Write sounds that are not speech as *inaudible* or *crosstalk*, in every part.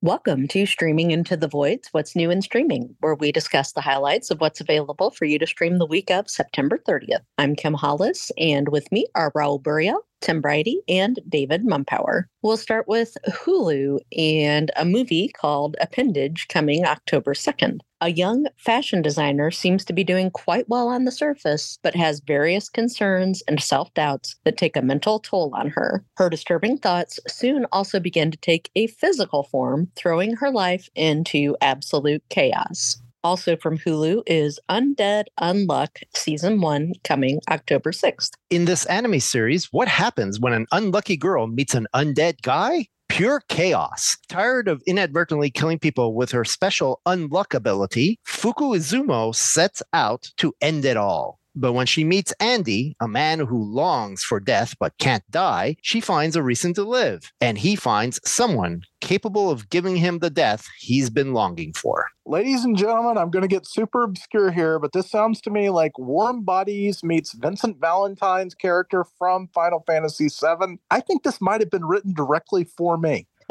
Welcome to Streaming Into the Voids What's New in Streaming, where we discuss the highlights of what's available for you to stream the week of September 30th. I'm Kim Hollis, and with me are Raul Burial, Tim Briody, and David Mumpower. We'll start with Hulu and a movie called Appendage coming October 2nd. A young fashion designer seems to be doing quite well on the surface, but has various concerns and self doubts that take a mental toll on her. Her disturbing thoughts soon also begin to take a physical form, throwing her life into absolute chaos. Also from Hulu is Undead Unluck Season 1 coming October 6th. In this anime series, what happens when an unlucky girl meets an undead guy? Pure chaos. Tired of inadvertently killing people with her special unluck ability, Fuku Izumo sets out to end it all. But when she meets Andy, a man who longs for death but can't die, she finds a reason to live. And he finds someone capable of giving him the death he's been longing for. Ladies and gentlemen, I'm going to get super obscure here, but this sounds to me like Warm Bodies meets Vincent Valentine's character from Final Fantasy VII. I think this might have been written directly for me. *laughs*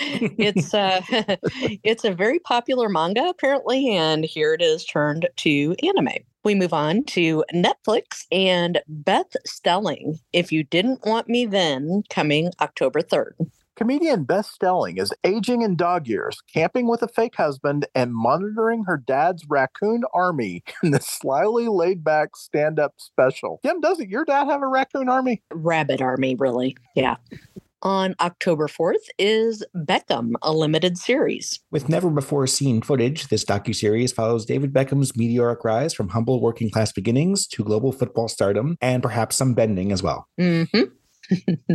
it's uh, *laughs* it's a very popular manga apparently, and here it is turned to anime. We move on to Netflix and Beth Stelling. If you didn't want me then, coming October third. Comedian Beth Stelling is aging in dog years, camping with a fake husband, and monitoring her dad's raccoon army *laughs* in the slyly laid back stand up special. Kim, doesn't your dad have a raccoon army? Rabbit army, really. Yeah on October 4th is Beckham, a limited series. With never before seen footage, this docu-series follows David Beckham's meteoric rise from humble working class beginnings to global football stardom and perhaps some bending as well. Mm-hmm. *laughs*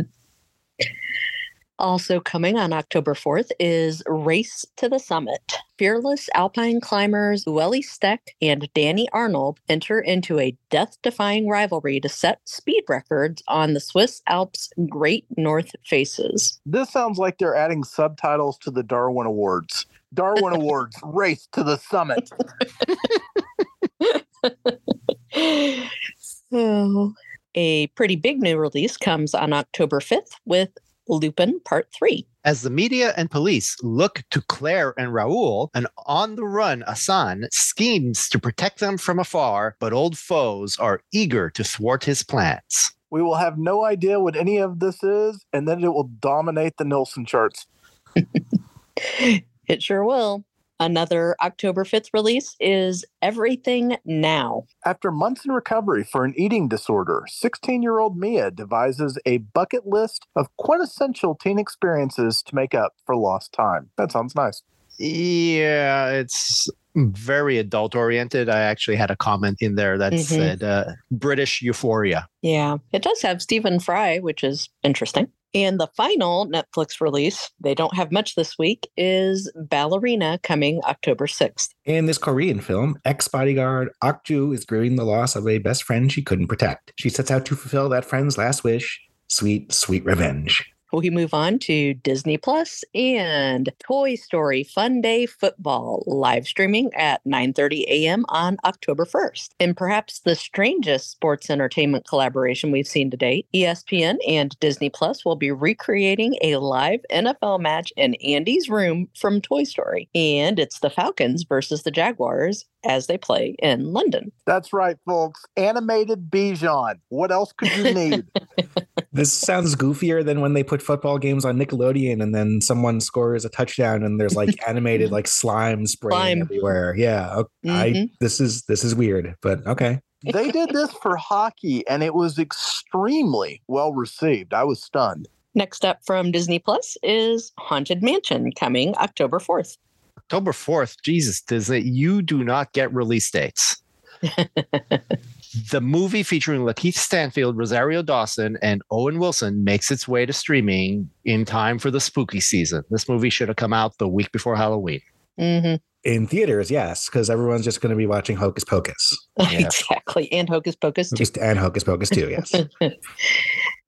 Also coming on October 4th is Race to the Summit. Fearless alpine climbers Ueli Steck and Dani Arnold enter into a death defying rivalry to set speed records on the Swiss Alps Great North Faces. This sounds like they're adding subtitles to the Darwin Awards. Darwin *laughs* Awards, Race to the Summit. *laughs* *laughs* so, A pretty big new release comes on October 5th with Lupin Part 3. As the media and police look to Claire and Raoul, an on the run Assane schemes to protect them from afar, but old foes are eager to thwart his plans. We will have no idea what any of this is, and then it will dominate the Nielsen charts. *laughs* it sure will. Another October 5th release is Everything Now. After months in recovery for an eating disorder, 16 year old Mia devises a bucket list of quintessential teen experiences to make up for lost time. That sounds nice. Yeah, it's very adult oriented. I actually had a comment in there that mm-hmm. said uh, British euphoria. Yeah, it does have Stephen Fry, which is interesting. And the final Netflix release, they don't have much this week, is Ballerina coming October 6th. In this Korean film, ex bodyguard Ok-ju is grieving the loss of a best friend she couldn't protect. She sets out to fulfill that friend's last wish sweet, sweet revenge we move on to Disney Plus and Toy Story Funday Football live streaming at 9:30 a.m. on October 1st. And perhaps the strangest sports entertainment collaboration we've seen to date, ESPN and Disney Plus will be recreating a live NFL match in Andy's room from Toy Story. And it's the Falcons versus the Jaguars as they play in London. That's right, folks. Animated Bijan. What else could you need? *laughs* this sounds goofier than when they put football games on Nickelodeon and then someone scores a touchdown and there's like *laughs* animated like slime spraying slime. everywhere. Yeah. Okay. Mm-hmm. I this is this is weird, but okay. they did this for hockey and it was extremely well received. I was stunned. Next up from Disney Plus is Haunted Mansion coming October 4th. October 4th, Jesus, Does Disney, you do not get release dates. *laughs* the movie featuring Lakeith Stanfield, Rosario Dawson, and Owen Wilson makes its way to streaming in time for the spooky season. This movie should have come out the week before Halloween. Mm-hmm. In theaters, yes, because everyone's just going to be watching Hocus Pocus. *laughs* Yeah. exactly. And Hocus Pocus too. Just, and Hocus Pocus too, yes. *laughs*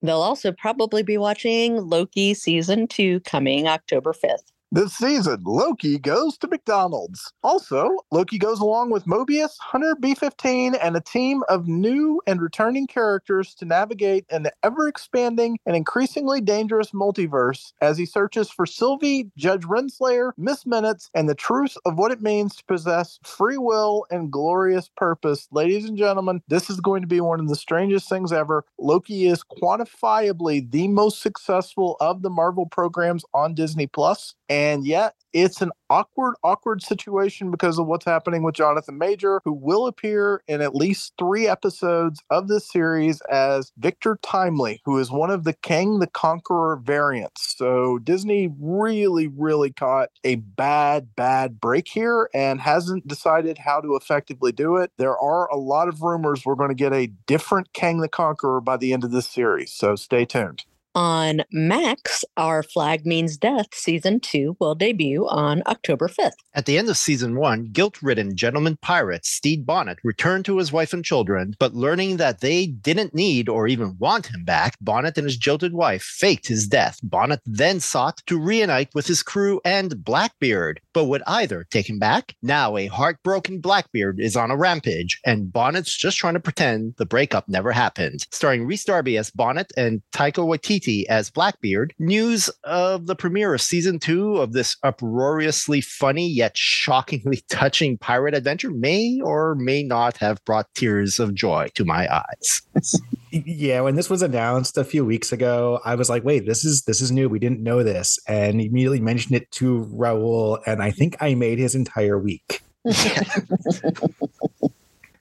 They'll also probably be watching Loki season two coming October 5th. This season, Loki goes to McDonald's. Also, Loki goes along with Mobius, Hunter B 15, and a team of new and returning characters to navigate an ever expanding and increasingly dangerous multiverse as he searches for Sylvie, Judge Renslayer, Miss Minutes, and the truth of what it means to possess free will and glorious purpose. Ladies and gentlemen, this is going to be one of the strangest things ever. Loki is quantifiably the most successful of the Marvel programs on Disney Plus. And yet, it's an awkward, awkward situation because of what's happening with Jonathan Major, who will appear in at least three episodes of this series as Victor Timely, who is one of the Kang the Conqueror variants. So Disney really, really caught a bad, bad break here and hasn't decided how to effectively do it. There are a lot of rumors we're going to get a different Kang the Conqueror by the end of this series. So stay tuned. On Max, Our Flag Means Death Season 2 will debut on October 5th. At the end of Season 1, guilt ridden gentleman pirate Stede Bonnet returned to his wife and children, but learning that they didn't need or even want him back, Bonnet and his jilted wife faked his death. Bonnet then sought to reunite with his crew and Blackbeard, but would either take him back? Now, a heartbroken Blackbeard is on a rampage, and Bonnet's just trying to pretend the breakup never happened. Starring Rhys Darby as Bonnet and Taika Waititi as Blackbeard, news of the premiere of season two of this uproariously funny yet shockingly *laughs* touching pirate adventure may or may not have brought tears of joy to my eyes. *laughs* yeah, when this was announced a few weeks ago, I was like, wait, this is this is new. We didn't know this. And immediately mentioned it to Raul, and I think I made his entire week. *laughs*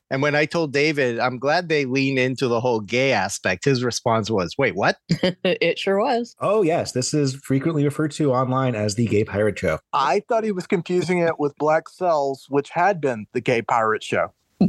And when I told David, I'm glad they lean into the whole gay aspect, his response was, wait, what? *laughs* it sure was. Oh, yes. This is frequently referred to online as the Gay Pirate Show. I thought he was confusing it with Black Sails, which had been the Gay Pirate Show *laughs*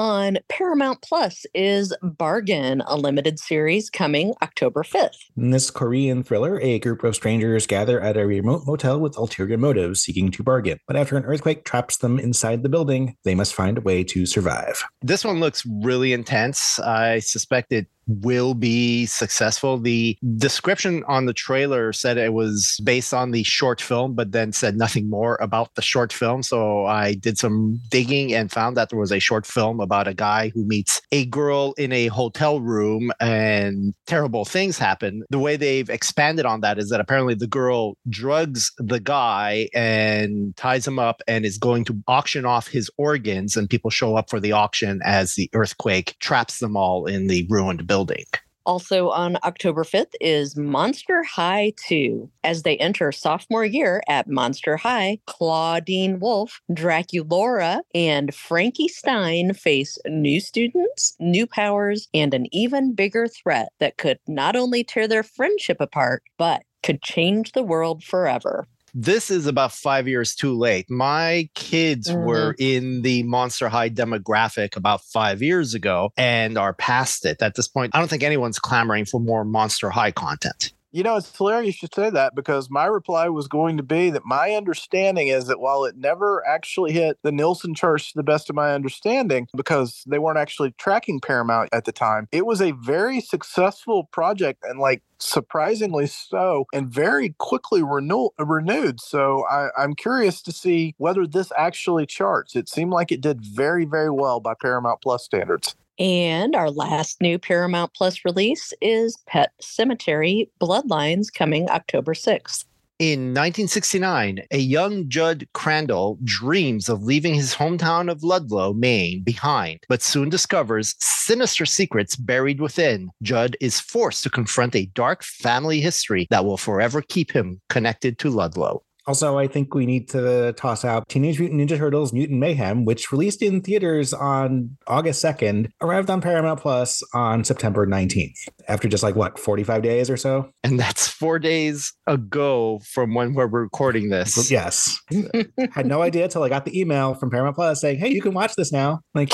on Paramount Plus is Bargain, a limited series coming October 5th. In this Korean thriller, a group of strangers gather at a remote motel with ulterior motives seeking to bargain. But after an earthquake traps them inside the building, they must find a way to survive. This one looks really intense. I suspect it will be successful. The description on the trailer said it was based on the short film, but then said nothing more about the short film. So I did some digging and found that there was a short film about a guy who meets a girl in a hotel room and terrible things happen. The way they've expanded on that is that apparently the girl drugs the guy and ties him up and is going to auction off his organs, and people show up for the auction as the earthquake traps them all in the ruined building. Also on October 5th is Monster High 2. As they enter sophomore year at Monster High, Clawdeen Wolf, Draculaura, and Frankie Stein face new students, new powers, and an even bigger threat that could not only tear their friendship apart, but could change the world forever this is about five years too late. My kids mm-hmm. were in the Monster High demographic about five years ago and are past it. At this point, I don't think anyone's clamoring for more Monster High content. You know, it's hilarious you should say that because my reply was going to be that my understanding is that while it never actually hit the Nielsen charts to the best of my understanding, because they weren't actually tracking Paramount at the time, it was a very successful project and like surprisingly so and very quickly renew- renewed. So I, I'm curious to see whether this actually charts. It seemed like it did very, very well by Paramount Plus standards. And our last new Paramount Plus release is Pet Sematary Bloodlines coming October 6th. In 1969, a young Judd Crandall dreams of leaving his hometown of Ludlow, Maine, behind, but soon discovers sinister secrets buried within. Judd is forced to confront a dark family history that will forever keep him connected to Ludlow. Also, I think we need to toss out Teenage Mutant Ninja Turtles Mutant Mayhem, which released in theaters on August 2nd, arrived on Paramount Plus on September 19th, after just like what, 45 days or so? And that's four days ago from when we're recording this. Yes. *laughs* Had no idea until I got the email from Paramount Plus saying, hey, you can watch this now. Like,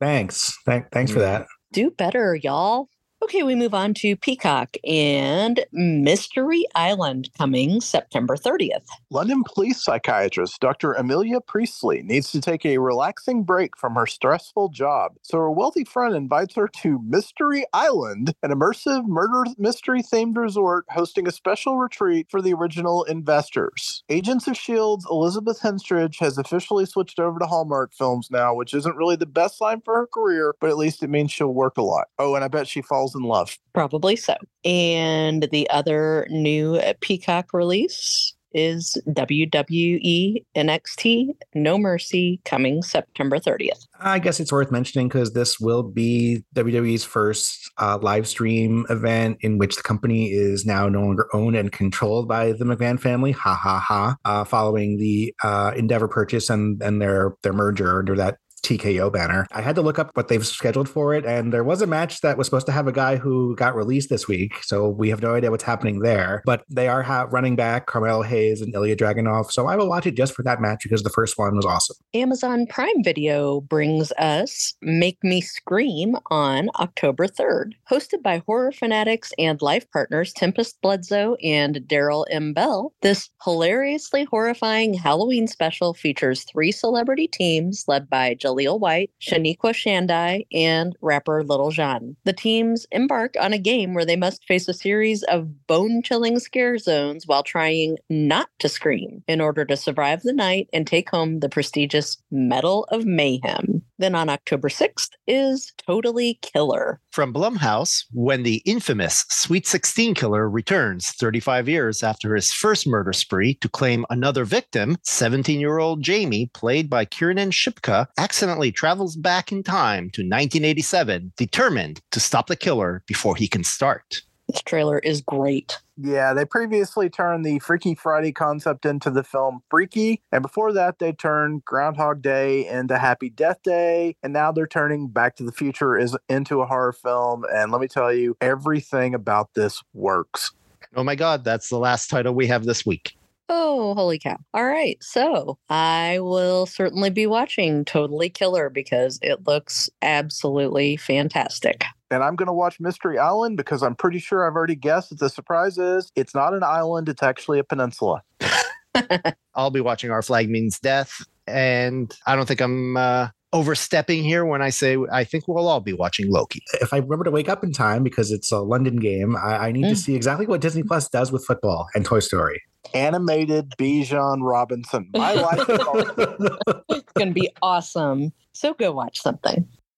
thanks. Th- thanks for mm. that. Do better, y'all. Okay, we move on to Peacock and Mystery Island coming September 30th. London police psychiatrist Dr. Amelia Priestley needs to take a relaxing break from her stressful job. So her wealthy friend invites her to Mystery Island, an immersive murder mystery themed resort hosting a special retreat for the original investors. Agents of S.H.I.E.L.D.'s Elizabeth Henstridge has officially switched over to Hallmark films now, which isn't really the best sign for her career, but at least it means she'll work a lot. Oh, and I bet she falls in love. Probably so. And the other new Peacock release is WWE NXT No Mercy coming September 30th. I guess it's worth mentioning because this will be WWE's first uh, live stream event in which the company is now no longer owned and controlled by the McMahon family. Ha ha ha! Uh, following the uh, Endeavor purchase and and their their merger under that TKO banner. I had to look up what they've scheduled for it, and there was a match that was supposed to have a guy who got released this week, so we have no idea what's happening there. But they are ha- running back Carmelo Hayes and Ilya Dragunov, so I will watch it just for that match because the first one was awesome. Amazon Prime Video brings us Make Me Scream on October 3rd, hosted by horror fanatics and life partners Tempestt Bledsoe and Darryl M. Bell. This hilariously horrifying Halloween special features three celebrity teams led by Jaleel White, Shaniqua Shandai, and rapper Lil Jon. The teams embark on a game where they must face a series of bone chilling scare zones while trying not to scream in order to survive the night and take home the prestigious Medal of Mayhem. Then on October 6th is Totally Killer. From Blumhouse, when the infamous Sweet 16 killer returns 35 years after his first murder spree to claim another victim, 17 year old Jamie, played by Kiernan Shipka, accidentally travels back in time to 1987, determined to stop the killer before he can start. This trailer is great. Yeah, they previously turned the Freaky Friday concept into the film Freaky. And before that, they turned Groundhog Day into Happy Death Day. And now they're turning Back to the Future is into a horror film. And let me tell you, everything about this works. Oh my God, that's the last title we have this week. Oh, holy cow. All right. So I will certainly be watching Totally Killer because it looks absolutely fantastic. And I'm going to watch Mystery Island because I'm pretty sure I've already guessed that the surprise is it's not an island, it's actually a peninsula. *laughs* I'll be watching Our Flag Means Death. And I don't think I'm uh, overstepping here when I say I think we'll all be watching Loki. If I remember to wake up in time because it's a London game, I, I need mm. to see exactly what Disney Plus does with football and Toy Story. Animated Bijan Robinson. My life is *laughs* it's going to be awesome. So go watch something.